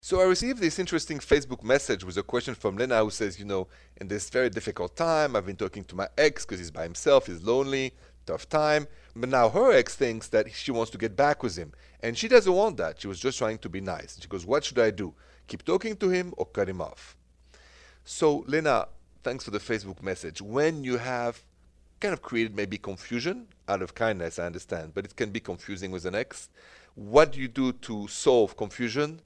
So I received this interesting Facebook message with a question from Lena who says, you know, in this very difficult time, I've been talking to my ex because he's by himself, he's lonely, tough time. But now her ex thinks that she wants to get back with him. And she doesn't want that. She was just trying to be nice. She goes, What should I do? Keep talking to him or cut him off? So, Lena, thanks for the Facebook message. When you have kind of created maybe confusion out of kindness, I understand, but it can be confusing with an ex. What do you do to solve confusion?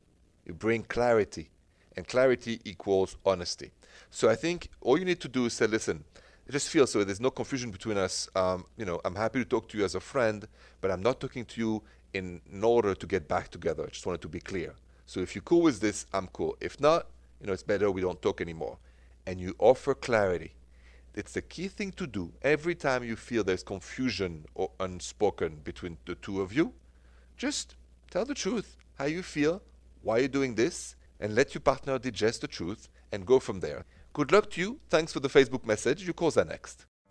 You bring clarity, and clarity equals honesty. So I think all you need to do is say, listen, I just feel so there's no confusion between us. Um, you know, I'm happy to talk to you as a friend, but I'm not talking to you in, in order to get back together. I just wanted to be clear. So if you're cool with this, I'm cool. If not, you know, it's better we don't talk anymore. And you offer clarity. It's the key thing to do. Every time you feel there's confusion or unspoken between the two of you, just tell the truth, how you feel, why are you're doing this, and let your partner digest the truth and go from there. Good luck to you. Thanks for the Facebook message. Your calls are next.